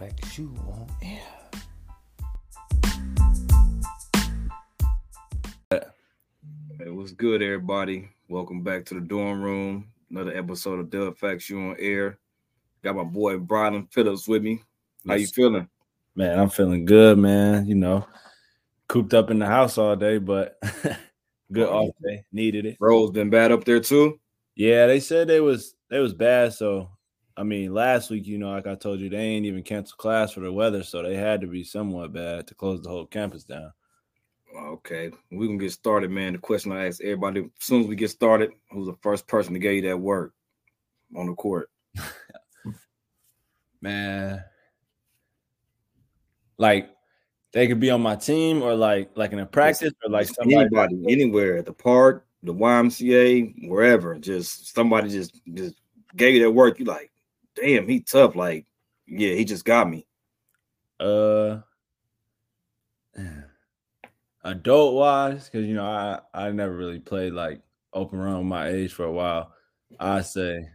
Facts you on air. Hey, what's good, everybody? Welcome back to the dorm room. Another episode of DubFactsU on Air. Got my boy Brylan Phillips with me. How you feeling? Man, I'm feeling good, man. You know, cooped up in the house all day, but good Oh, off day. Needed it. Rose been bad up there too. Yeah, they said they was they was bad. So I mean, last week, you know, like I told you, they ain't even canceled class for the weather, so they had to be somewhat bad to close the whole campus down. Okay, we gonna get started, man. The question I ask everybody as soon as we get started: Who's the first person to give you that work on the court? Man, like they could be on my team or like like in a practice or like somebody. Anybody, anywhere at the park, the YMCA, wherever. Just somebody just just gave you that work. You like, damn, he tough. Like, yeah, he just got me. Uh, adult wise, because you know I I never really played like open run my age for a while. I say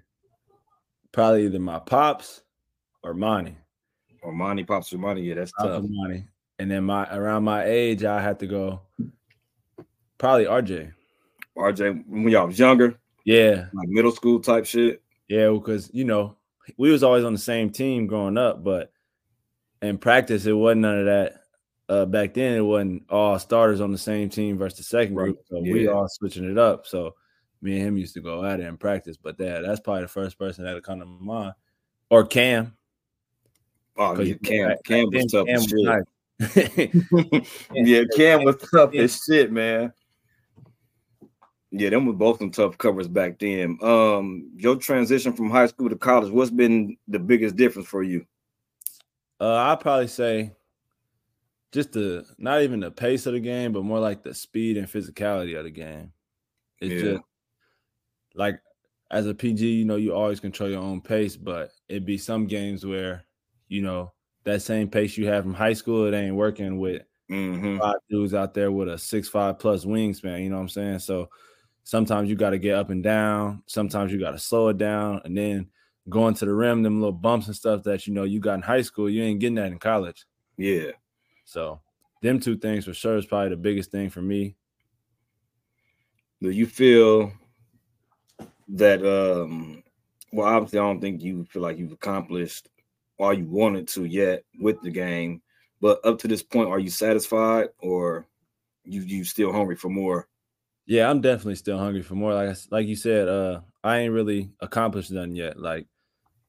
probably either my pops or Monty. Or Monty Pops or Monty, yeah, that's Pops tough. Monty. And then my around my age, I had to go probably RJ. RJ, when y'all was younger, Yeah, like middle school type shit. yeah, because you know we was always on the same team growing up, but in practice it wasn't none of that. Uh, back then it wasn't all starters on the same team versus the second group, so we yeah. all switching it up. So me and him used to go at it in practice, but that that's probably the first person that come to mind, or Cam. Oh, yeah, Cam, Cam was tough Cam as shit. yeah, Cam was tough as shit, man. Yeah, them were both some tough covers back then. Um, your transition from high school to college, what's been the biggest difference for you? Uh, I'd probably say just the not even the pace of the game, but more like the speed and physicality of the game. It's Yeah. just like as a PG, you know, you always control your own pace, but it'd be some games where, you know, that same pace you have from high school, it ain't working with hmm five dudes out there with a six five plus wingspan. You know what I'm saying? So sometimes you got to get up and down. Sometimes you got to slow it down, and then going to the rim, them little bumps and stuff that you know you got in high school, you ain't getting that in college. Yeah, So them two things for sure is probably the biggest thing for me. do you feel that? Um, well, obviously, I don't think you feel like you've accomplished all you wanted to yet with the game. But up to this point, are you satisfied, or you you still hungry for more? Yeah, I'm definitely still hungry for more. Like like you said, uh, I ain't really accomplished nothing yet. Like,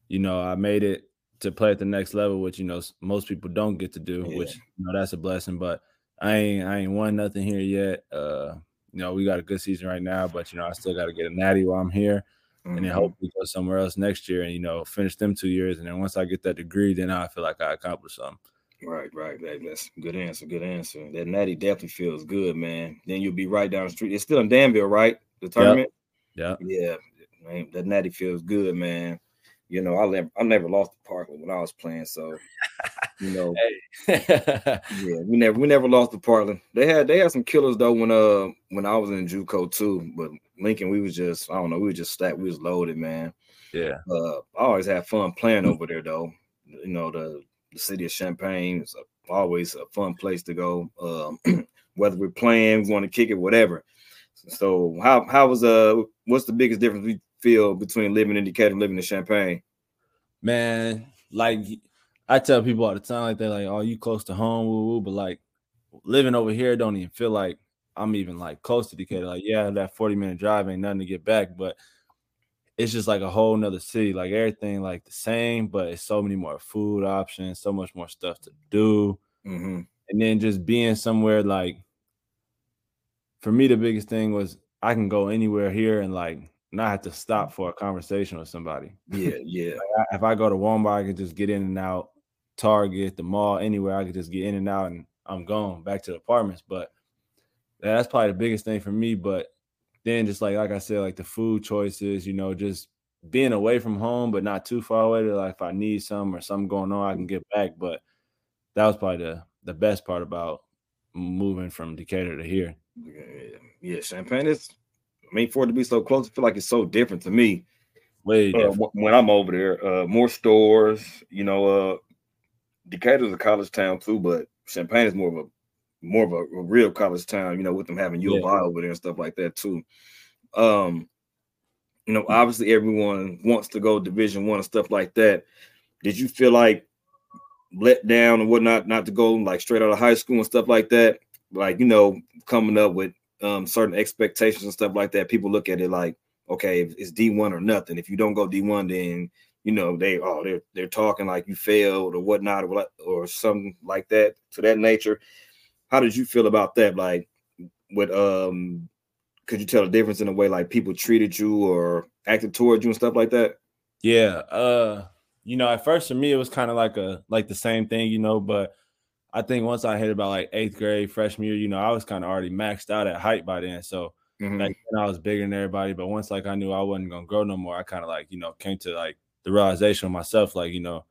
you know, I made it to play at the next level, which you know most people don't get to do, which Yeah. you know that's a blessing. But I ain't I ain't won nothing here yet. Uh, you know, we got a good season right now, but you know, I still got to get a natty while I'm here, and then Mhm. hopefully go somewhere else next year, and you know, finish them two years, and then once I get that degree, then I feel like I accomplished something. Right, right. That, that's a good answer. Good answer. That natty definitely feels good, man. Then you'll be right down the street. It's still in Danville, right? The tournament. Yeah. Yeah, man, that natty feels good, man. You know, I never, I never lost the Parkland when I was playing, so you know, yeah, we never, we never lost the Parkland. They had, they had some killers though when, uh, when I was in JUCO too. But Lincoln, we was just, I don't know, we was just stacked. We was loaded, man. yeah. Uh, I always had fun playing over there, though. You know, the the city of Champaign is a, always a fun place to go. Um, whether we're playing, we want to kick it, whatever. So, how how was uh, what's the biggest difference we feel between living in Decatur and living in Champaign? man, like I tell people all the time, like they're like, "Oh, you close to home?" Woo woo. But like living over here, don't even feel like I'm even like close to Decatur. Like, yeah, that 40 minute drive ain't nothing to get back, but it's just like a whole nother city. Like everything like the same, but it's so many more food options, so much more stuff to do, Mm-hmm. and then just being somewhere like. For me, the biggest thing was I can go anywhere here and like not have to stop for a conversation with somebody. Yeah, yeah, I- if I go to Walmart, I can just get in and out. Target, the mall, anywhere I could just get in and out, and I'm gone back to the apartments. But that's probably the biggest thing for me. But then, just like like I said, like the food choices, you know, just being away from home, but not too far away. To like if I need some or something going on, I can get back. But that was probably the the best part about moving from Decatur to here. yeah, yeah. Champaign is. I mean, for it to be so close, I feel like it's so different to me. Way uh, when I'm over there. Uh, more stores, you know, uh, Decatur's a college town too, but Champaign is more of a more of a, a real college town, you know, with them having U of I over there and stuff like that too. Um, you know, obviously everyone wants to go division one and stuff like that. Did you feel like let down and whatnot, not to go like straight out of high school and stuff like that? Like, you know, coming up with um certain expectations and stuff like that. People look at it like, okay, it's D1 or nothing. If you don't go D1, then you know they oh they're they're talking like you failed or whatnot or or something like that to that nature. How did you feel about that? Like, with um, could you tell the difference in the way like people treated you or acted towards you and stuff like that? Yeah, uh, you know, at first for me it was kind of like a like the same thing, you know, but I think once I hit about like eighth grade, freshman year, you know, I was kind of already maxed out at height by then. So mm-hmm. like I was bigger than everybody, but once like I knew I wasn't gonna grow no more, I kind of like you know came to like the realization of myself, like, you know,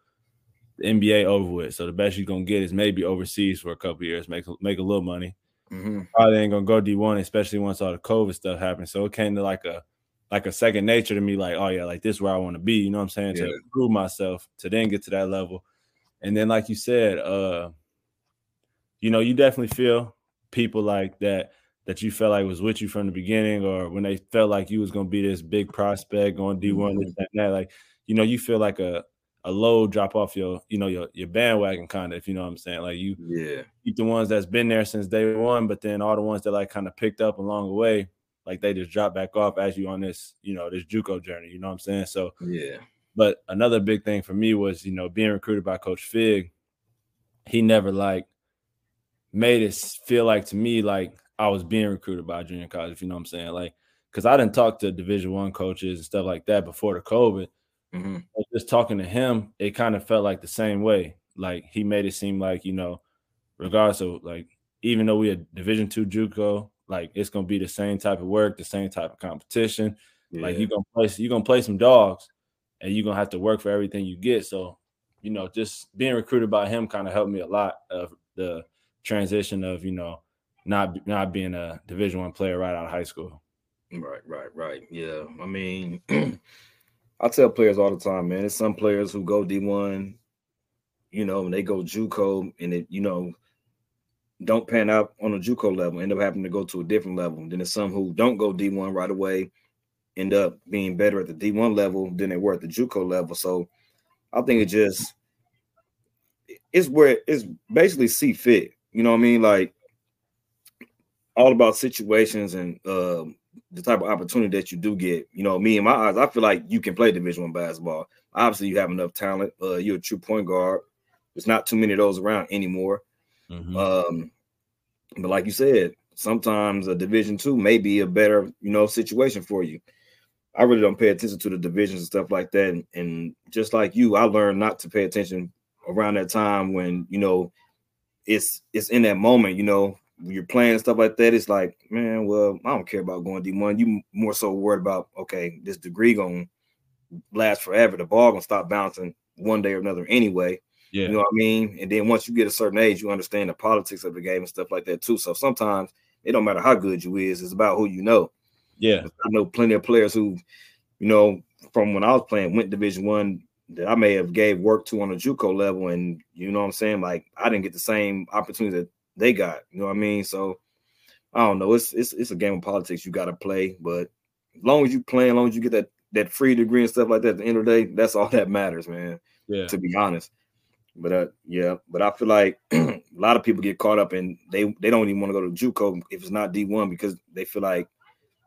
NBA over with. So the best you're gonna get is maybe overseas for a couple years, make make a little money. Mm-hmm. Probably ain't gonna go D1, especially once all the COVID stuff happened. So it came to like a like a second nature to me, like, oh yeah, like this is where I want to be, you know what I'm saying? Yeah. To prove myself, to then get to that level. And then, like you said, uh, you know, you definitely feel people like that that you felt like was with you from the beginning, or when they felt like you was gonna be this big prospect going D1, mm-hmm. this, that, that. Like you know, you feel like a a low drop off your, you know, your your bandwagon kind of, if you know what I'm saying. Like you yeah keep the ones that's been there since day one, but then all the ones that like kind of picked up along the way, like they just drop back off as you on this, you know, this JUCO journey. You know what I'm saying? So yeah. But another big thing for me was, you know, being recruited by Coach Fig. He never like made it feel like to me like I was being recruited by junior college, if you know what I'm saying. Like, because I didn't talk to Division One coaches and stuff like that before the COVID. Mm-hmm. Just talking to him, it kind of felt like the same way. Like he made it seem like you know, regardless of like, even though we had Division two JUCO, like it's gonna be the same type of work, the same type of competition. Yeah. Like you gonna play, you gonna play some dogs, and you're gonna have to work for everything you get. So, you know, just being recruited by him kind of helped me a lot of the transition of you know not not being a Division one player right out of high school. Right, right, right. Yeah, I mean. I tell players all the time, man. There's some players who go D1, you know, and they go JUCO and it, you know, don't pan out on a JUCO level, end up having to go to a different level. And Then there's some who don't go D1 right away, end up being better at the D1 level than they were at the JUCO level. So I think it just it's where it's basically see fit. You know what I mean? Like all about situations and um, the type of opportunity that you do get. You know, me in my eyes, I feel like you can play Division One basketball. Obviously, you have enough talent. Uh, you're a true point guard. There's not too many of those around anymore. Mm-hmm. Um, but like you said, sometimes a Division Two may be a better, you know, situation for you. I really don't pay attention to the divisions and stuff like that. And, and just like you, I learned not to pay attention around that time when you know it's it's in that moment. You know, you're playing stuff like that, it's like, man, well, I don't care about going D1. You more so worried about, okay, this degree gonna last forever. The ball gonna stop bouncing one day or another anyway. Yeah. You know what I mean? And then once you get a certain age, you understand the politics of the game and stuff like that too. So sometimes it don't matter how good you is, it's about who you know. Yeah. I know plenty of players who, you know, from when I was playing, went division one that I may have gave work to on a JUCO level, and you know what I'm saying? Like I didn't get the same opportunity that they got. You know what I mean? So I don't know. It's it's it's a game of politics you got to play, but as long as you play, as long as you get that that free degree and stuff like that, at the end of the day, that's all that matters, man. Yeah. To be honest. But uh, yeah, but I feel like a lot of people get caught up and they they don't even want to go to JUCO if it's not D1 because they feel like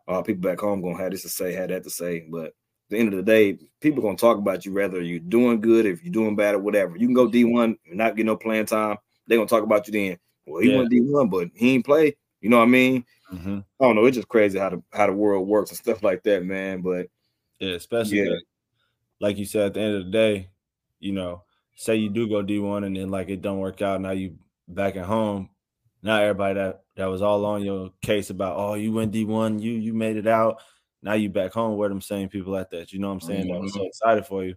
uh, people back home gonna have this to say, had that to say. But at the end of the day, people gonna talk about you whether you're doing good, if you're doing bad, or whatever. You can go D1 and not get no playing time. They're gonna talk about you then. Well, he yeah. went D one, but he ain't play. You know what I mean? Mm-hmm. I don't know. It's just crazy how the how the world works and stuff like that, man. But yeah, especially yeah. like you said, at the end of the day, you know, say you do go D one and then like it don't work out. Now you back at home. Now everybody that that was all on your case about oh you went D one, you you made it out. Now you back home where them same people at that. You know what I'm saying? Mm-hmm. That was so mm-hmm. excited for you.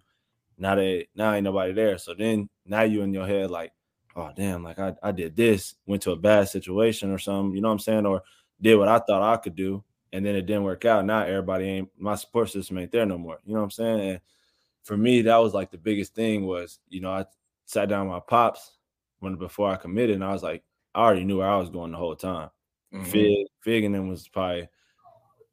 Now they now ain't nobody there. So then now you in your head like oh damn, like I, I did this, went to a bad situation or something, you know what I'm saying? Or did what I thought I could do, and then it didn't work out. Now everybody ain't my support system ain't there no more. You know what I'm saying? And for me, that was like the biggest thing was, you know, I sat down with my pops when before I committed, and I was like, I already knew where I was going the whole time. Mm-hmm. Fig, Fig, and then was probably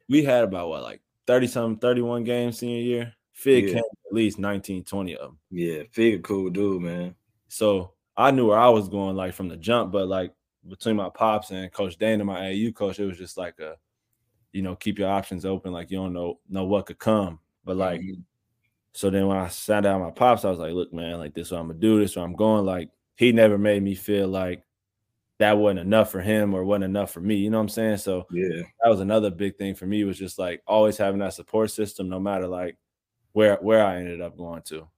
we had about what like 30 something, 31 games senior year. Fig yeah. came at least 19, 20 of them. Yeah, Fig cool dude, man. So I knew where I was going like from the jump, but like between my pops and Coach Dane and my AU coach, it was just like a, you know, keep your options open. Like you don't know know what could come. But like, mm-hmm. so then when I sat down my pops, I was like, look, man, like this what I'm gonna do, this what I'm going. Like he never made me feel like that wasn't enough for him or wasn't enough for me. You know what I'm saying? So yeah, that was another big thing for me was just like always having that support system, no matter like where where I ended up going to.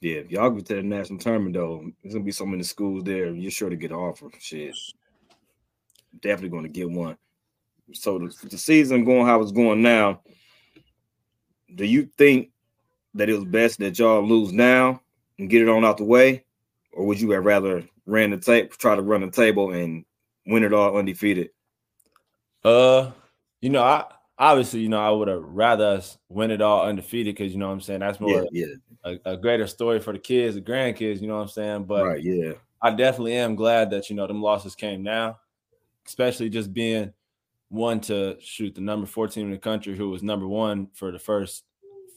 Yeah, if y'all go to the national tournament though, there's gonna be so many schools there. You're sure to get an offer. Shit, definitely gonna get one. So the, the season going how it's going now. Do you think that it was best that y'all lose now and get it on out the way, or would you have rather ran the tape, try to run the table and win it all undefeated? Uh, you know, I obviously, you know, I would have rather us win it all undefeated because you know what I'm saying that's more yeah, yeah. A, a, greater story for the kids, the grandkids, you know what I'm saying? But right, yeah. I definitely am glad that you know them losses came now, especially just being one to shoot the number 14 in the country who was number one for the first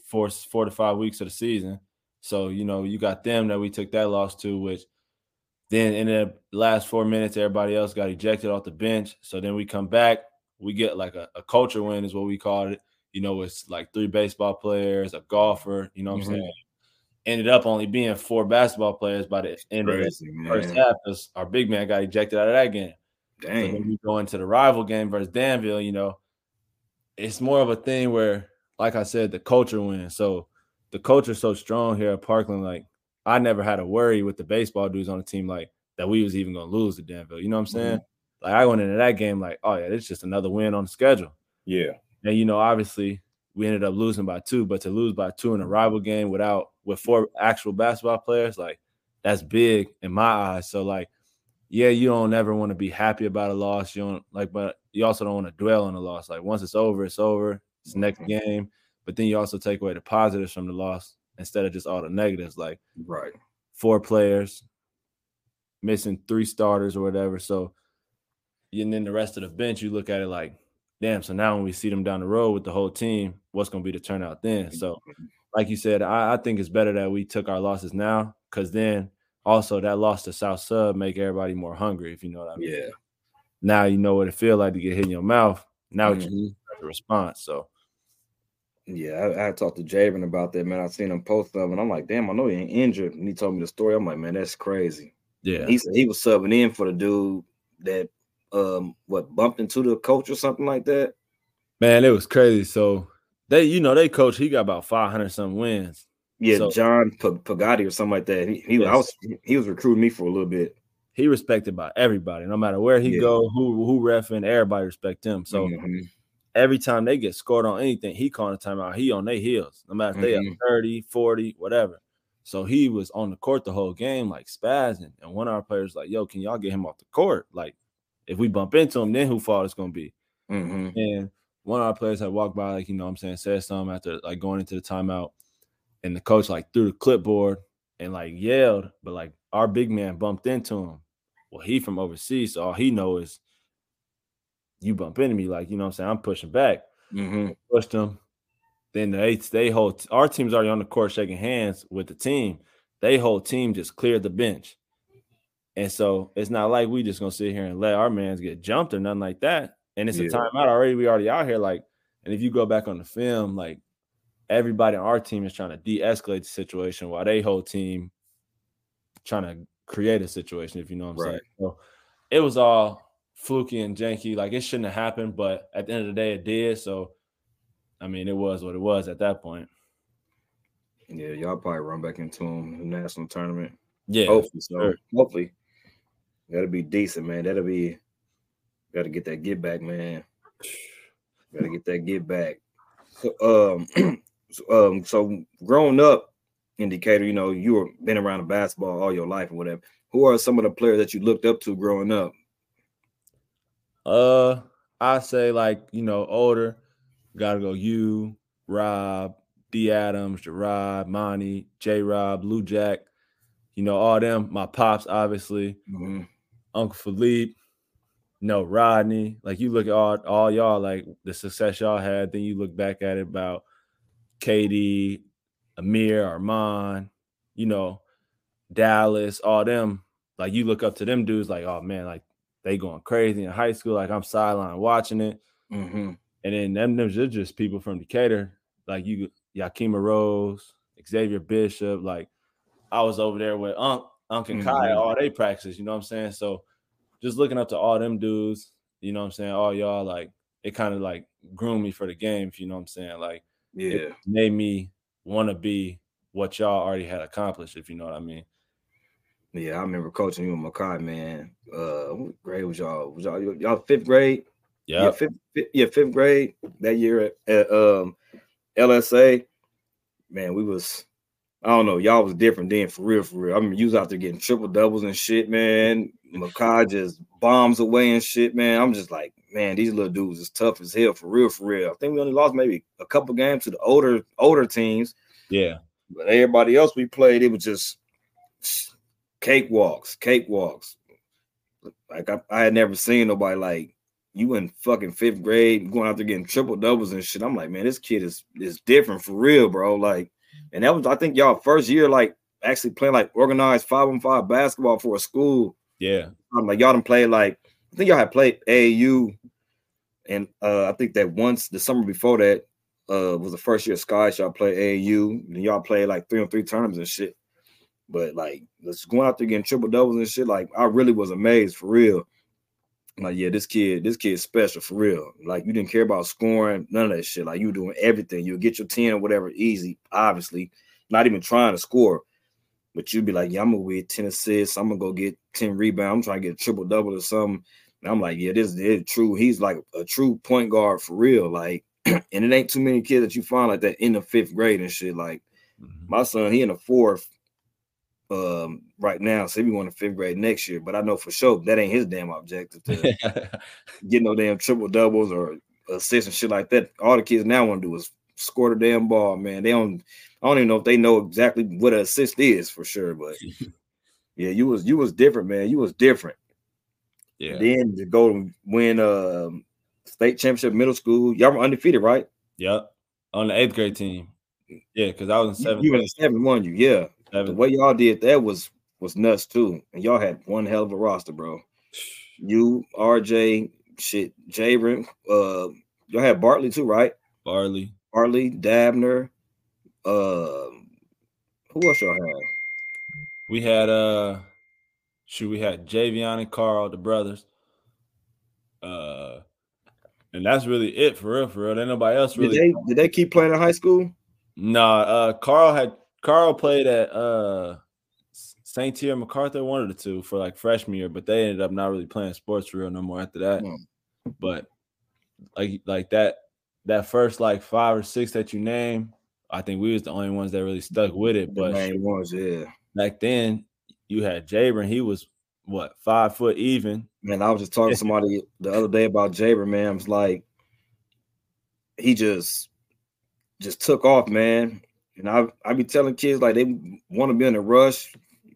four four to five weeks of the season. So, you know, you got them that we took that loss to, which then in the last four minutes, everybody else got ejected off the bench. So then we come back, we get like a, a culture win, is what we called it. You know, it's like three baseball players, a golfer, you know what mm-hmm. I'm saying? Ended up only being four basketball players by the end Crazy, of the man. first half because our big man got ejected out of that game. Dang. So then we go into the rival game versus Danville, you know, it's more of a thing where, like I said, the culture wins. So the culture's so strong here at Parkland, like I never had to worry with the baseball dudes on the team like that we was even gonna lose to Danville. You know what I'm saying? Mm-hmm. Like I went into that game like, oh yeah, it's just another win on the schedule. Yeah. And you know, obviously we ended up losing by two, but to lose by two in a rival game without with four actual basketball players, like that's big in my eyes. So like, yeah, you don't ever want to be happy about a loss. You don't like, but you also don't want to dwell on the loss. Like once it's over, it's over. It's next mm-hmm. game. But then you also take away the positives from the loss instead of just all the negatives. Like right, four players missing three starters or whatever. So and then the rest of the bench, you look at it like, damn. So now when we see them down the road with the whole team, what's going to be the turnout then? So, like you said, I, I think it's better that we took our losses now because then also that loss to South Sub make everybody more hungry. If you know what I mean. Yeah. Now you know what it feel like to get hit in your mouth. Now mm-hmm. you the response. So yeah, I, I talked to Javen about that, man. I seen him post them, and I'm like, damn, I know he ain't injured. And he told me the story. I'm like, man, that's crazy. Yeah. He said he was subbing in for the dude that um what bumped into the coach or something like that. Man, it was crazy. So they, you know, they coach, he got about 500 some wins. Yeah, so, John P- Pagati or something like that. He, he yes. I was he was recruiting me for a little bit. He respected by everybody, no matter where he yeah. go, who who refing, everybody respect him. So mm-hmm every time they get scored on anything, he calling a timeout. He on their heels, no matter if they mm-hmm. 30, 40, whatever. So he was on the court the whole game, like spazzing. And one of our players like, yo, can y'all get him off the court? Like, if we bump into him, then who fault it's gonna be? Mm-hmm. And one of our players had walked by, like, you know what I'm saying, said something after like going into the timeout. And the coach like threw the clipboard and like yelled, but like our big man bumped into him. Well, he from overseas, so all he know is you bump into me, like you know what I'm saying, I'm pushing back. Mm-hmm. Pushed them. Then they they hold our team's already on the court shaking hands with the team. They whole team just cleared the bench. And so it's not like we just gonna sit here and let our mans get jumped or nothing like that. And it's yeah. a timeout already. We already out here. Like, and if you go back on the film, like everybody on our team is trying to de-escalate the situation while they whole team trying to create a situation, if you know what I'm right. saying. So it was all fluky and janky. Like it shouldn't have happened, but at the end of the day, it did. So, I mean, it was what it was at that point. Yeah, y'all probably run back into him in the national tournament. Yeah, hopefully. So sure. hopefully, that'll be decent, man. That'll be. Got to get that get back, man. Got to get that get back. So, um, so, um, so growing up, in Decatur, you know, you were been around the basketball all your life or whatever. Who are some of the players that you looked up to growing up? Uh, I say like you know older, gotta go you, Rob, D Adams, Gerard, Monty, J Rob, Lou Jack. you know, all them, my pops, obviously, Mhm. Uncle Philippe, no Rodney. Like you look at all all y'all, like the success y'all had, then you look back at it about Katie, Amir, Armand, you know, Dallas, all them. Like you look up to them dudes, like, oh man, like they going crazy in high school. Like I'm sideline watching it. Mhm. And then them, them are just people from Decatur, like you, Yakima Rose, Xavier Bishop. Like I was over there with Unc, Unc and Kai, Mhm. all they practice, you know what I'm saying? So just looking up to all them dudes, you know what I'm saying? All y'all, like it kind of like groomed me for the game, if you know what I'm saying? Like Yeah. it made me want to be what y'all already had accomplished, if you know what I mean. Yeah, I remember coaching you in Makai, man. Uh, what grade was y'all? Was y'all y'all fifth grade? Yeah, Yeah. fifth, fifth, yeah, fifth grade that year at, at um LSA. Man, we was I don't know, y'all was different then for real, for real. I mean, you was out there getting triple doubles and shit, man. Makai just bombs away and shit, man. I'm just like, man, these little dudes is tough as hell for real, for real. I think we only lost maybe a couple games to the older older teams. Yeah. But everybody else we played, it was just cakewalks, cakewalks. Like I, I had never seen nobody like you in fucking fifth grade going out there getting triple doubles and shit. I'm like, man, this kid is is different for real, bro. Like, and that was I think y'all first year like actually playing like organized five on five basketball for a school. Yeah. I'm like y'all done played like I think y'all had played AAU, and uh I think that once the summer before that uh was the first year of Sky y'all played AAU, and y'all played like three on three tournaments and shit. But like let's going out there getting triple doubles and shit. Like I really was amazed for real. Like, yeah, this kid, this kid's special for real. Like you didn't care about scoring, none of that shit. Like you were doing everything. You'll get your 10 or whatever easy, obviously, not even trying to score. But you'd be like, yeah, I'm gonna get 10 assists, I'm gonna go get 10 rebounds, I'm trying to get a triple double or something. And I'm like, yeah, this is true. He's like a true point guard for real. Like, and it ain't too many kids that you find like that in the fifth grade and shit. Like Mhm. my son, he in the fourth um right now, so he be going to fifth grade next year. But I know for sure that ain't his damn objective to get no damn triple doubles or assists and shit like that. All the kids now want to do is score the damn ball, man. They don't I don't even know if they know exactly what an assist is for sure, but yeah, you was you was different, man. You was different. yeah. Then to go win um state championship middle school, y'all were undefeated, right? Yep. On the eighth grade team. Yeah, because I was in seventh. you were in seven, won you, yeah. The way y'all did that was was nuts too. And y'all had one hell of a roster, bro. You, RJ, shit, Jabron, uh, y'all had Bartley too, right? Barley. Bartley, Dabner, uh, who else y'all had? We had uh shoot, we had Javion and Carl, the brothers. Uh and that's really it for real, for real. Ain't nobody else Did really. they did they keep playing in high school? Nah, uh Carl had Carl played at uh St. Tier MacArthur, one of the two for like freshman year, but they ended up not really playing sports for real no more after that. Hmm. But like like that that first like five or six that you name, I think we was the only ones that really stuck with it. The But main ones, yeah. back then you had Jabron, he was what five foot even. Man, I was just talking to somebody the other day about Jaber, man. I was like, he just just took off, man. And I I be telling kids like they want to be in a rush.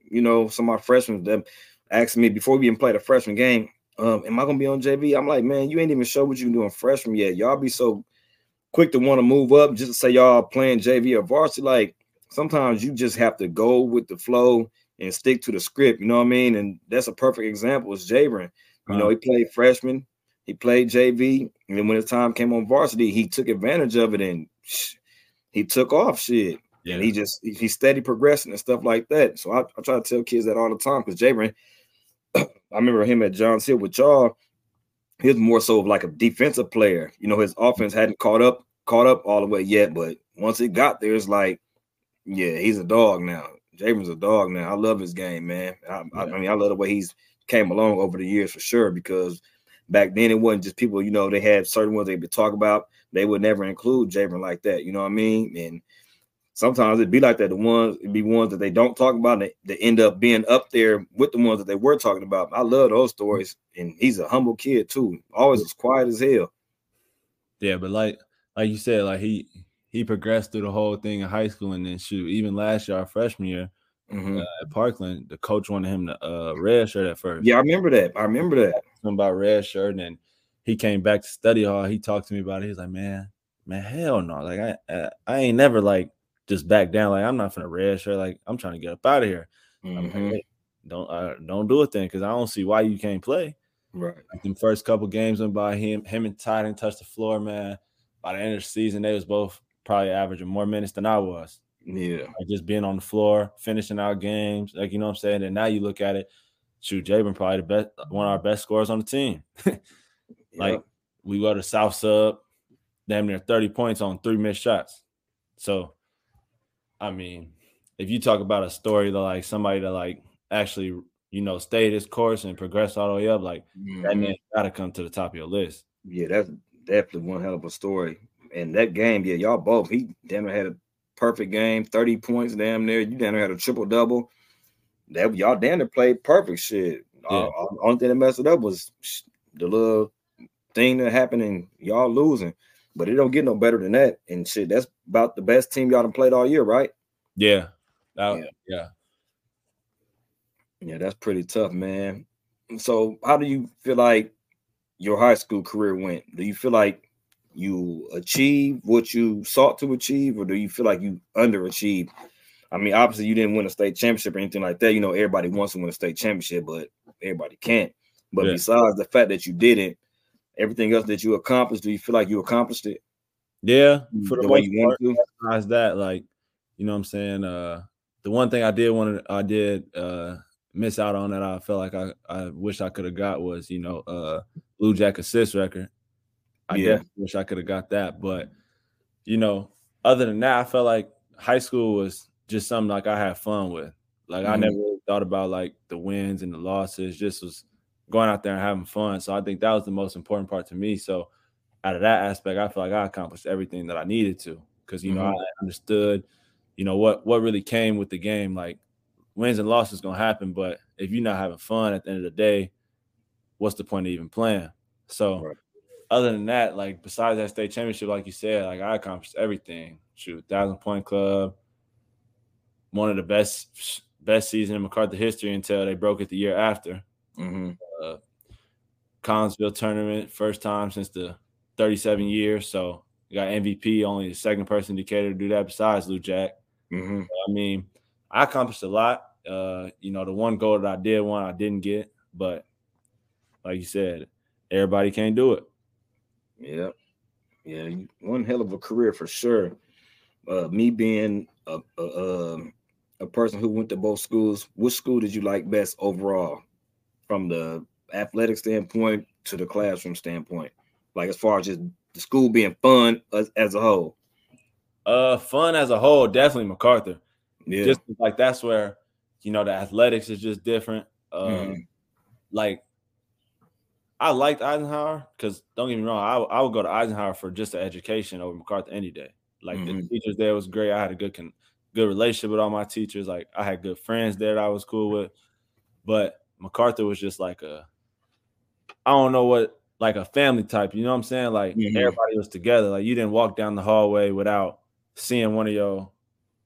You know, some of my freshmen them asking me before we even played a freshman game, um, am I gonna be on JV? I'm like, man, you ain't even show what you doing freshman yet. Y'all be so quick to want to move up just to say y'all playing JV or varsity. Like sometimes you just have to go with the flow and stick to the script. You know what I mean? And that's a perfect example. Is Jabron. You know, he played freshman, he played JV, and then when his time came on varsity, he took advantage of it and he took off shit. Yeah, And he just he- he's steady progressing and stuff like that. So I, I try to tell kids that all the time because Jabron, I remember him at Johns Hill with y'all. He was more so of like a defensive player. You know, his offense hadn't caught up caught up all the way yet, but once it got there, it's like, yeah, he's a dog now. Jabron's a dog now. I love his game, man. I, I, I mean, I love the way he's came along over the years for sure. Because back then it wasn't just people, you know, they had certain ones they would talk about. They would never include Jabron like that. You know what I mean? And sometimes it'd be like that. The ones it'd be ones that they don't talk about that they end up being up there with the ones that they were talking about. I love those stories. And he's a humble kid too. Always as quiet as hell. Yeah, but like like you said, like he he progressed through the whole thing in high school, and then shoot, even last year, our freshman year, mm-hmm. uh, at Parkland, the coach wanted him to uh, red shirt at first. Yeah, I remember that. I remember that. Something about red shirt, and then he came back to study hall. He talked to me about it. He's like, "Man, man, hell no! Like I, I, I ain't never like just back down. Like I'm not finna red shirt. Like I'm trying to get up out of here. Mm-hmm. Like, hey, don't uh, don't do it then, because I don't see why you can't play. Right. Like the first couple games went by him, him and Ty didn't touch the floor, man. By the end of the season, they was both probably averaging more minutes than I was. Yeah. Like just being on the floor, finishing out games, like you know what I'm saying. And now you look at it, shoot, Jabin probably the best, one of our best scorers on the team. like we go to South Sub, damn near 30 points on three missed shots. So, I mean, if you talk about a story that like somebody that like actually, you know, stayed his course and progressed all the way up, like mm-hmm. that man gotta come to the top of your list. Yeah, that's definitely one hell of a story. And that game, yeah, y'all both, he damn near had a perfect game, 30 points damn near. You damn near had a triple double. That y'all damn near played perfect shit. Yeah. Uh, only thing that messed it up was the little thing that happened and y'all losing. But it don't get no better than that. And shit, that's about the best team y'all done played all year, right? Yeah. That, yeah. yeah. Yeah, that's pretty tough, man. So how do you feel like your high school career went? Do you feel like you achieved what you sought to achieve, or do you feel like you underachieved? I mean, obviously you didn't win a state championship or anything like that. You know, everybody wants to win a state championship, but everybody can't. But yeah. besides the fact that you didn't, everything else that you accomplished, do you feel like you accomplished it? Yeah, for the, the way you want to. Besides that, like, you know what I'm saying? Uh the one thing I did want to I did uh miss out on that I felt like I, I wish I could have got was, you know, uh Lou Jack assist record. I yeah. wish I could have got that. But you know, other than that, I felt like high school was just something like I had fun with. Like mm-hmm. I never really thought about like the wins and the losses, just was going out there and having fun. So I think that was the most important part to me. So out of that aspect, I feel like I accomplished everything that I needed to because you know mm-hmm. I understood, you know what what really came with the game. Like wins and losses gonna happen, but if you're not having fun at the end of the day, what's the point of even playing? So right. other than that, like besides that state championship, like you said, like I accomplished everything. Shoot, thousand point club, one of the best best season in MacArthur history until they broke it the year after. Mm-hmm. Uh, Collinsville tournament, first time since the 37 years. So you got MVP, only the second person in Decatur to do that besides Lou Jack. Mm-hmm. I mean, I accomplished a lot. Uh, you know, the one goal that I did one I didn't get, but like you said, everybody can't do it. Yeah, yeah, one hell of a career for sure. Uh, me being a, a, um, a person who went to both schools, which school did you like best overall, from the athletic standpoint to the classroom standpoint? Like as far as just the school being fun as, as a whole. Uh, fun as a whole, definitely MacArthur. Yeah, just like that's where you know the athletics is just different. Um, mm-hmm. like I liked Eisenhower because don't get me wrong, I, I would go to Eisenhower for just the education over MacArthur any day. Like mm-hmm. the teachers there was great. I had a good con- good relationship with all my teachers. Like I had good friends there that I was cool with. But MacArthur was just like a I don't know what like a family type, you know what I'm saying? Like mm-hmm. everybody was together. Like you didn't walk down the hallway without seeing one of your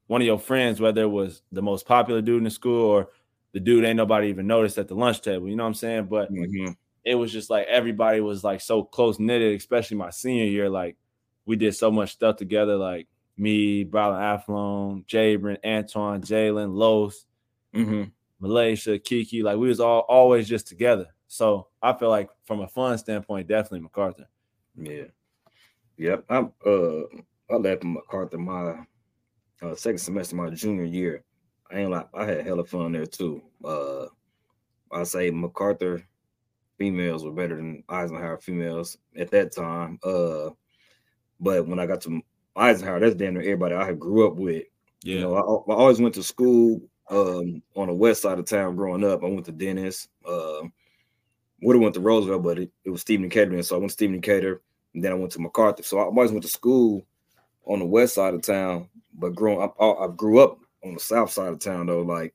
one of your friends, whether it was the most popular dude in the school or the dude ain't nobody even noticed at the lunch table. You know what I'm saying? But mm-hmm. it was just like everybody was like so close knitted, especially my senior year. Like we did so much stuff together, like me, Brylan Athlone, Jabrin, Antoine, Jalen, Los, mm-hmm. Malaysia, Kiki. Like we was all always just together. So I feel like from a fun standpoint, definitely MacArthur. Yeah. Yep. I'm uh I left MacArthur my uh, second semester my junior year. I ain't like I had hella fun there too. Uh I say MacArthur females were better than Eisenhower females at that time. Uh but when I got to Eisenhower, that's damn near everybody I had grew up with. Yeah. You know, I, I always went to school um, on the west side of town growing up. I went to Dennis. Uh, would have went to Roosevelt, but it, it was Stephen Decatur, so I went to Stephen Decatur, and then I went to MacArthur. So I always went to school on the west side of town, but growing up, I, I grew up on the south side of town though. Like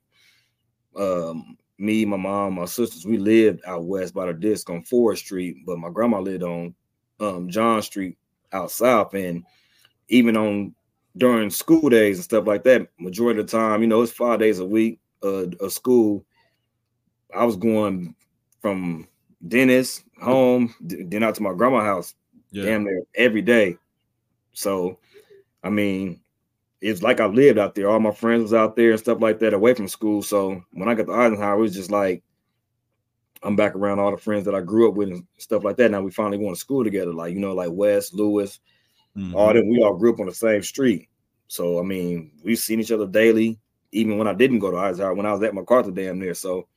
um, me, my mom, my sisters, we lived out west by the disc on Forest Street, but my grandma lived on um, John Street out south, and even on during school days and stuff like that, majority of the time, you know, it's five days a week uh, of school. I was going from Dennis home, then out to my grandma's house, yeah. damn near every day. So, I mean, it's like I lived out there. All my friends was out there and stuff like that, away from school. So when I got to Eisenhower, it was just like I'm back around all the friends that I grew up with and stuff like that. Now we finally going to school together, like you know, like Wes, Lewis, mm-hmm. all them. We all grew up on the same street. So I mean, we've seen each other daily, even when I didn't go to Eisenhower, when I was at MacArthur damn near. So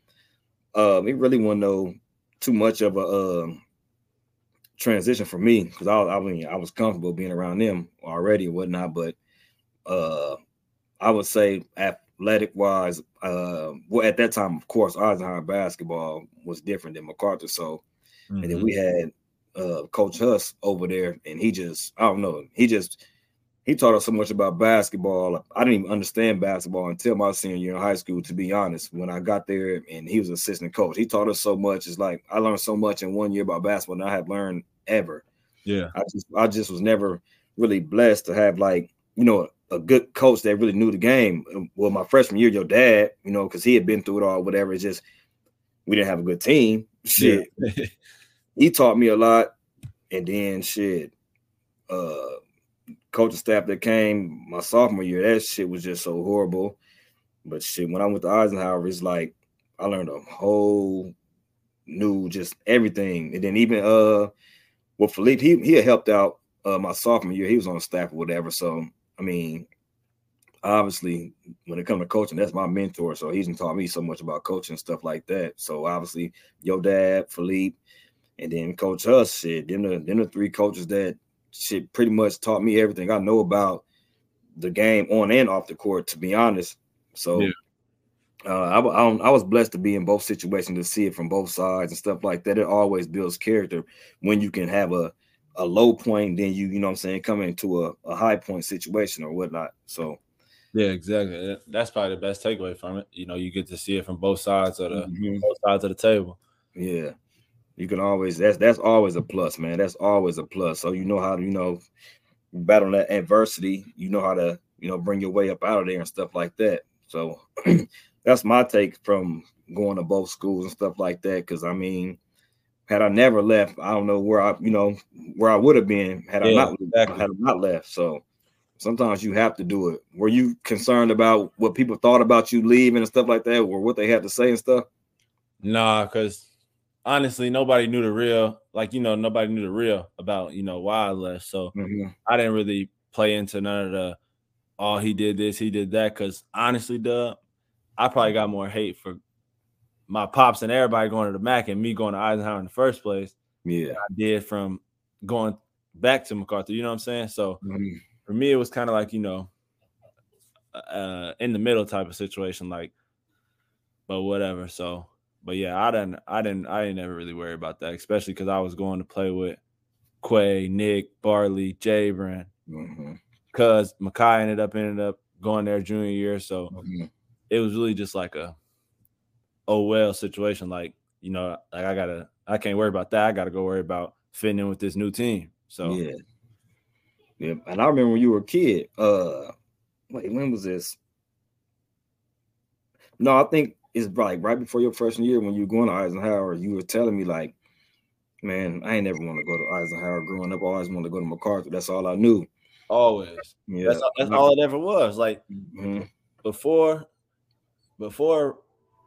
um, it really wasn't no too much of a um, transition for me because I, I mean I was comfortable being around them already and whatnot. But uh, I would say athletic wise, uh, well at that time, of course, Eisenhower basketball was different than MacArthur. So, mm-hmm. and then we had uh, Coach Huss over there, and he just I don't know, he just he taught us so much about basketball. I didn't even understand basketball until my senior year in high school, to be honest. When I got there and he was assistant coach, he taught us so much. It's like I learned so much in one year about basketball than I had learned ever. Yeah. I just I just was never really blessed to have like, you know, a good coach that really knew the game. Well, my freshman year, your dad, you know, because he had been through it all, whatever. It's just we didn't have a good team. Shit. Yeah. he taught me a lot. And then shit. Uh coaching staff that came my sophomore year, that shit was just so horrible. But shit, when I went to Eisenhower, it's like I learned a whole new just everything. And then even uh well Philippe, he he helped out uh my sophomore year. He was on staff or whatever. So I mean, obviously, when it comes to coaching, that's my mentor. So he's taught me so much about coaching and stuff like that. So obviously, your dad, Philippe, and then Coach Huss, shit, then the then the three coaches that shit pretty much taught me everything I know about the game on and off the court, to be honest. So yeah. uh, I, I, I, was blessed to be in both situations to see it from both sides and stuff like that. It always builds character when you can have a, a low point, then you, you know what I'm saying, come into a, a high point situation or whatnot. So yeah, exactly. That's probably the best takeaway from it. You know, you get to see it from both sides of the mm-hmm. both sides of the table. Yeah you can always that's that's always a plus, man. That's always a plus. So you know how to, you know, battle that adversity, you know how to, you know, bring your way up out of there and stuff like that. So that's my take from going to both schools and stuff like that. Cause I mean, had I never left, I don't know where I, you know, where I would have been had yeah, I not exactly. had I not left. So sometimes you have to do it. Were you concerned about what people thought about you leaving and stuff like that, or what they had to say and stuff? Nah, because honestly, nobody knew the real, like you know, nobody knew the real about you know why I left. So mm-hmm. I didn't really play into none of the oh he did this, he did that. Cause honestly, duh, I probably got more hate for my pops and everybody going to the Mac and me going to Eisenhower in the first place. Yeah, I did from going back to MacArthur. You know what I'm saying? So mm-hmm. for me, it was kind of like you know, uh, in the middle type of situation, like, but whatever. So but yeah, I didn't, I didn't, I didn't ever really worry about that, especially because I was going to play with Quay, Nick, Barley, Jabron, because mm-hmm. Makai ended up ended up going there junior year, so mm-hmm. it was really just like a oh well situation. Like you know, like I gotta, I can't worry about that. I gotta go worry about fitting in with this new team. So yeah, yeah. And I remember when you were a kid. Uh, wait, when was this? No, I think it's like right before your freshman year when you were going to Eisenhower, you were telling me like, man, I ain't never want to go to Eisenhower growing up. I always wanted to go to MacArthur. That's all I knew. Always. Yeah. That's, that's all it ever was. Like mm-hmm. before, before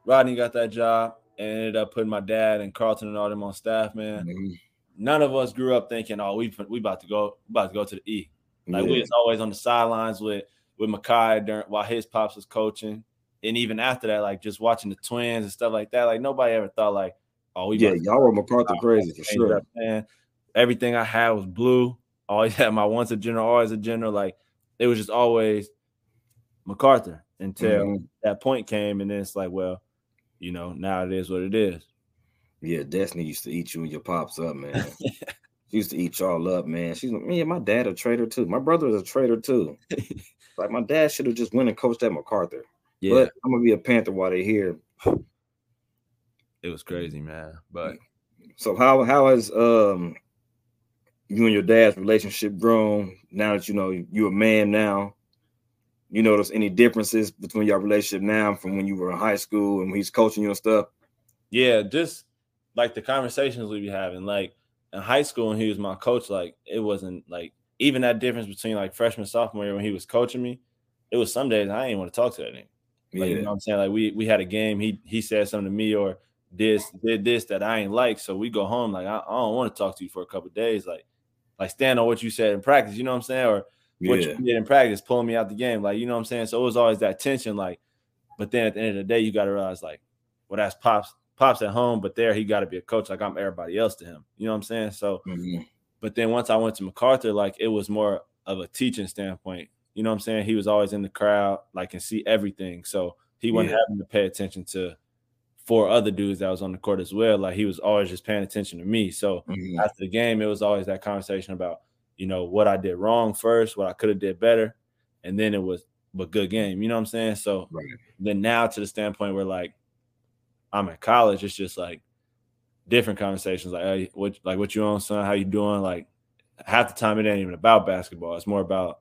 Rodney got that job and ended up putting my dad and Carlton and all them on staff, man. Mm-hmm. None of us grew up thinking, oh, we we about to go, about to go to the E. Like yeah. we was always on the sidelines with with Makai during while his pops was coaching and even after that, like just watching the twins and stuff like that, like nobody ever thought like, oh, we yeah, y'all were MacArthur crazy for sure. Up, man. Everything I had was blue. Always had my once a general, always a general. Like it was just always MacArthur until mm-hmm. that point came, and then it's like, well, you know, now it is what it is. Yeah, Destiny used to eat you and your pops up, man. she used to eat y'all up, man. She's like, man, my dad a traitor too. My brother is a traitor too. like my dad should have just went and coached at MacArthur. Yeah. But I'm gonna be a Panther while they're here. It was crazy, man. But so how how has um you and your dad's relationship grown now that you know you're a man now you notice any differences between your relationship now from when you were in high school and when he's coaching you and stuff? Yeah, just like the conversations we be having. Like in high school when he was my coach, like it wasn't like even that difference between like freshman sophomore year when he was coaching me. It was some days I didn't want to talk to that nigga. Like, yeah. You know what I'm saying? Like we we had a game. He he said something to me or this did this that I ain't like. So we go home like I, I don't want to talk to you for a couple days. Like like stand on what you said in practice. You know what I'm saying? Or what yeah. you did in practice, pulling me out the game. Like you know what I'm saying? So it was always that tension. Like, but then at the end of the day, you got to realize like, well that's pops pops at home, but there he got to be a coach. Like I'm everybody else to him. You know what I'm saying? So, mm-hmm. but then once I went to MacArthur, like it was more of a teaching standpoint. You know what I'm saying? He was always in the crowd, like and see everything. So he wasn't yeah. having to pay attention to four other dudes that was on the court as well. Like he was always just paying attention to me. So mm-hmm. after the game, it was always that conversation about, you know, what I did wrong first, what I could have did better. And then it was but good game. You know what I'm saying? So right. then now to the standpoint where like I'm at college, it's just like different conversations. Like, hey, what like what you on, son? How you doing? Like half the time it ain't even about basketball. It's more about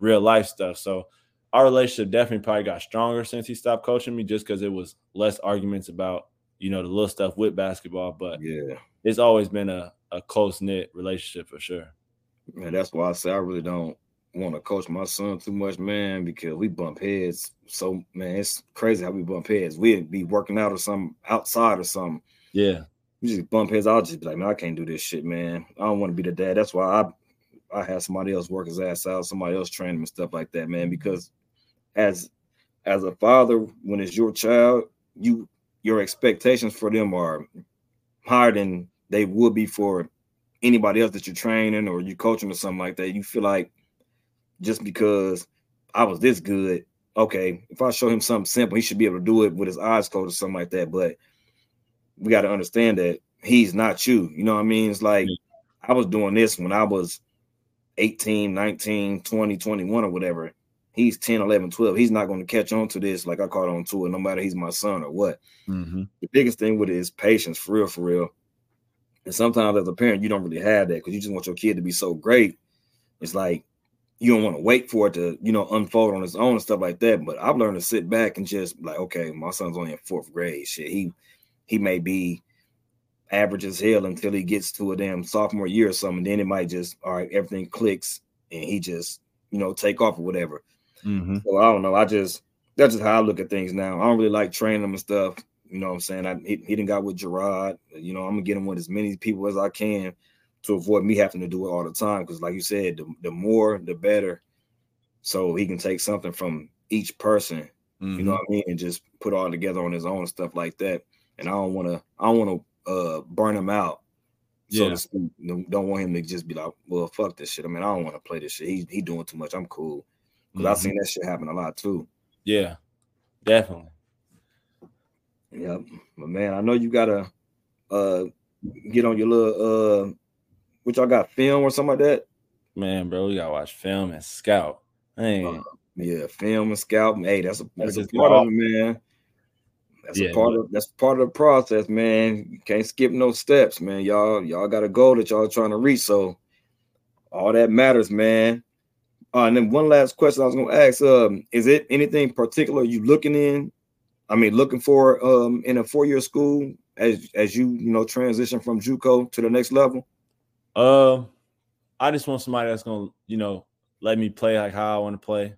real life stuff. So our relationship definitely probably got stronger since he stopped coaching me, just because it was less arguments about you know the little stuff with basketball. But yeah, it's always been a, a close knit relationship for sure. Man, that's why I say I really don't want to coach my son too much, man, because we bump heads. So man, it's crazy how we bump heads. We'd be working out or something outside or something. Yeah. We just bump heads. I'll just be like, man, I can't do this shit, man. I don't want to be the dad. That's why I I had somebody else work his ass out, somebody else train him and stuff like that, man. Because as as a father, when it's your child, you your expectations for them are higher than they would be for anybody else that you're training or you coaching or something like that. You feel like just because I was this good, okay, if I show him something simple, he should be able to do it with his eyes closed or something like that. But we got to understand that he's not you. You know what I mean? It's like I was doing this when I was 18, 19, 20, 21 or whatever he's 10, 11, 12. He's not going to catch on to this like I caught on to it, no matter he's my son or what. Mm-hmm. The biggest thing with it is patience, for real, for real. And sometimes as a parent, you don't really have that because you just want your kid to be so great. It's like you don't want to wait for it to, you know, unfold on its own and stuff like that. But I've learned to sit back and just like, okay, my son's only in fourth grade. Shit, he he may be average as hell until he gets to a damn sophomore year or something. Then it might just all right, everything clicks and he just, you know, take off or whatever. Mm-hmm. So I don't know. I just that's just how I look at things now. I don't really like training them and stuff. You know what I'm saying? I he, he didn't got with Gerard. You know, I'm gonna get him with as many people as I can to avoid me having to do it all the time. Because like you said, the, the more the better. So he can take something from each person, mm-hmm. you know mm-hmm. what I mean, and just put all together on his own stuff like that. And I don't wanna I don't wanna uh burn him out. So yeah. speak. Don't want him to just be like, well, fuck this shit. I mean, I don't want to play this shit. He he doing too much. I'm cool. Because mm-hmm. I've seen that shit happen a lot too. Yeah, definitely. Yep. But man, I know you gotta uh get on your little uh which I got film or something like that. Man, bro, we gotta watch film and scout. Hey. Uh, yeah, film and scout. Hey, that's a that's, that's a part of it, man. That's yeah, a part of that's part of the process, man. You can't skip no steps, man. Y'all, y'all got a goal that y'all trying to reach. So all that matters, man. Uh, and then one last question I was going to ask: um, Is it anything particular you looking in? I mean, looking for um, in a four year school as as you you know transition from JUCO to the next level? Uh, I just want somebody that's gonna you know let me play like how I want to play,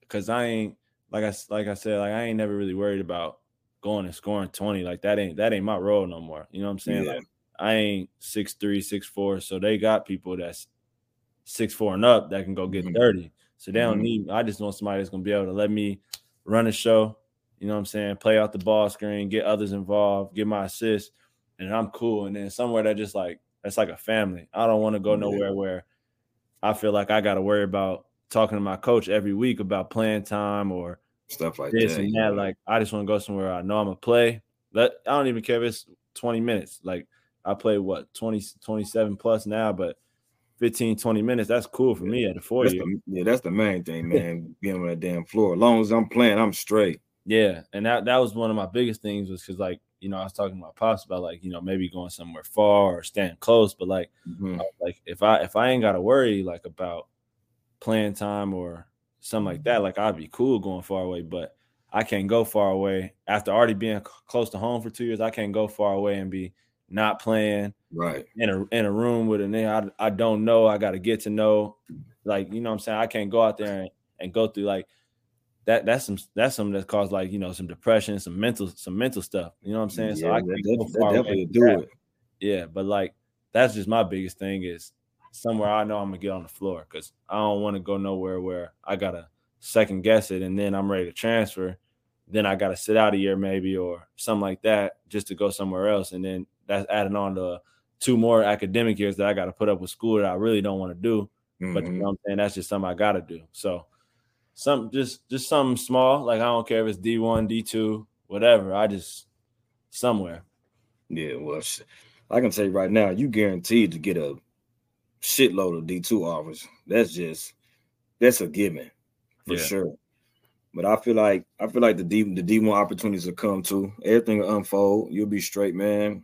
because I ain't like I like I said like I ain't never really worried about going and scoring twenty like that ain't that ain't my role no more. You know what I'm saying? Yeah. Like I ain't six three six four, so they got people that's six four and up that can go get mm-hmm. 30. So they don't mm-hmm. need I just want somebody that's gonna be able to let me run a show, you know what I'm saying, play out the ball screen, get others involved, get my assist, and I'm cool. And then somewhere that just like that's like a family. I don't want to go nowhere where I feel like I gotta worry about talking to my coach every week about playing time or stuff like this that. and that. Like I just want to go somewhere I know I'm gonna play. Let I don't even care if it's 20 minutes. Like I play what 20 27 plus now, but 15, 20 minutes, that's cool for me at the four year. The, yeah, that's the main thing, man. Being on that damn floor. As long as I'm playing, I'm straight. Yeah. And that, that was one of my biggest things was because like, you know, I was talking to my pops about like, you know, maybe going somewhere far or staying close. But like, mm-hmm. like if I if I ain't gotta worry like about playing time or something like mm-hmm. that, like I'd be cool going far away, but I can't go far away after already being close to home for two years. I can't go far away and be not playing right in a in a room with a nigga I, I don't know. I got to get to know, like you know what I'm saying. I can't go out there and, and go through like that. That's some that's something that caused like you know some depression, some mental some mental stuff. You know what I'm saying? Yeah, so I can't that, go that far definitely away. do it. Yeah, but like that's just my biggest thing is somewhere I know I'm gonna get on the floor because I don't want to go nowhere where I gotta second guess it and then I'm ready to transfer. Then I gotta sit out a year maybe or something like that just to go somewhere else. And then that's adding on to two more academic years that I gotta put up with school that I really don't want to do. But you know mm-hmm. what I'm saying? That's just something I gotta do. So some just just something small. Like I don't care if it's D1, D2, whatever. I just somewhere. Yeah, well, I can tell you right now, you guaranteed to get a shitload of D two offers. That's just that's a given for Yeah. sure. But I feel like I feel like the D the D one opportunities will come too. Everything will unfold. You'll be straight, man.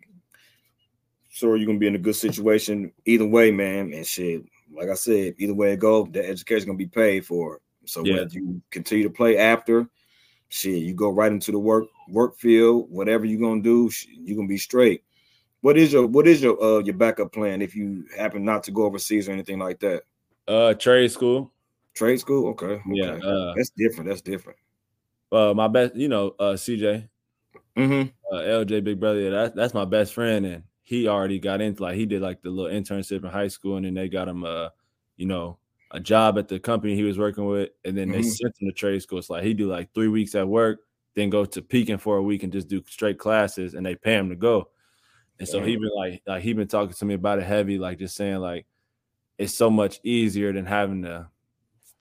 Sure, you're gonna be in a good situation either way, man. And shit, like I said, either way it go, the education's gonna be paid for. So Yeah. whether you continue to play after, shit, you go right into the work work field, whatever you're gonna do, you're gonna be straight. What is your what is your uh your backup plan if you happen not to go overseas or anything like that? Uh trade school. Trade school, okay, okay. Yeah. Uh that's different. That's different. uh my best, you know, uh CJ, Mm-hmm. uh LJ Big Brother, yeah, that's that's my best friend, and he already got into like he did like the little internship in high school, and then they got him uh, you know, a job at the company he was working with, and then they Mhm. sent him to trade school. It's like he do like three weeks at work, then go to Pekin for a week and just do straight classes, and they pay him to go. And so he been like like he been talking to me about it heavy, like just saying like it's so much easier than having to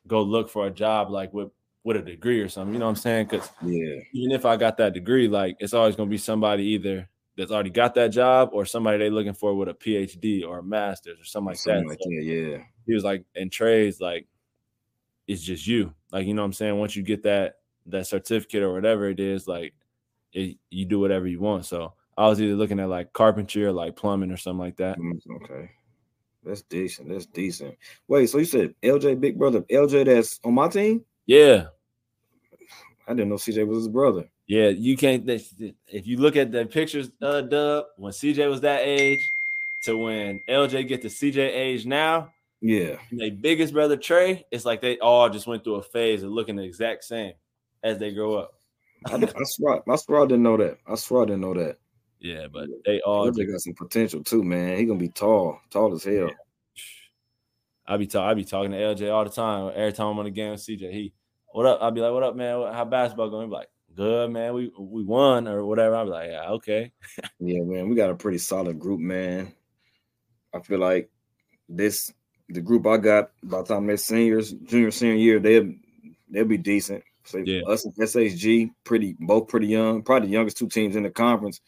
go look for a job like with with a degree or something. You know what I'm saying? Because Yeah, even if I got that degree, like it's always gonna be somebody either that's already got that job or somebody they looking for with a PhD or a master's or something like something that. like So that. Yeah, he was like, in trades, like it's just you. Like, you know what I'm saying? Once you get that that certificate or whatever it is, like it, you do whatever you want. So I was either looking at like carpentry or like plumbing or something like that. Mm, okay. That's decent. That's decent. Wait, so you said LJ Big Brother, LJ that's on my team? Yeah. I didn't know CJ was his brother. Yeah, you can't. If you look at the pictures, uh, Dub, when CJ was that age to when LJ get to CJ age now, Yeah, and their biggest brother Trey, it's like they all just went through a phase of looking the exact same as they grow up. I, I swear, I swear I didn't know that. I swear I didn't know that. Yeah, but they all. LJ got some potential too, man. He gonna be tall, tall as hell. I be talking. I be talking to LJ all the time. Every time I'm on the game with CJ, he, what up? I'll be like, what up, man? How basketball going? He be like, good, man. We we won or whatever. I'll be like, yeah, okay. Yeah, man, we got a pretty solid group, man. I feel like this the group I got by the time they're seniors, junior, senior year, they'll they'll be decent. So Yeah. us and SHG, pretty both pretty young, probably the youngest two teams in the conference.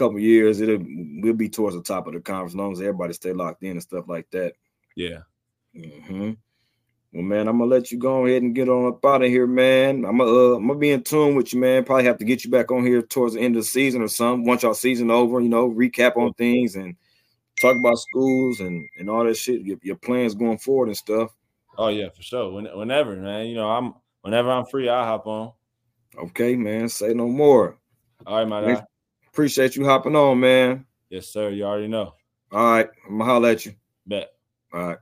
Couple years, it'll we'll be towards the top of the conference, as long as everybody stay locked in and stuff like that. Yeah. hmm Well, man, I'm gonna let you go ahead and get on up out of here, man. I'm gonna, uh, I'm gonna be in tune with you, man. Probably have to get you back on here towards the end of the season or something. Once y'all season over, you know, recap on things and talk about schools and and all that shit. Your, your plans going forward and stuff. Oh yeah, for sure. When, whenever, man. You know, I'm whenever I'm free, I'll hop on. Okay, man. Say no more. All right, my guy. Appreciate you hopping on, man. Yes, sir. You already know. All right, I'm gonna holler at you. Bet. All right.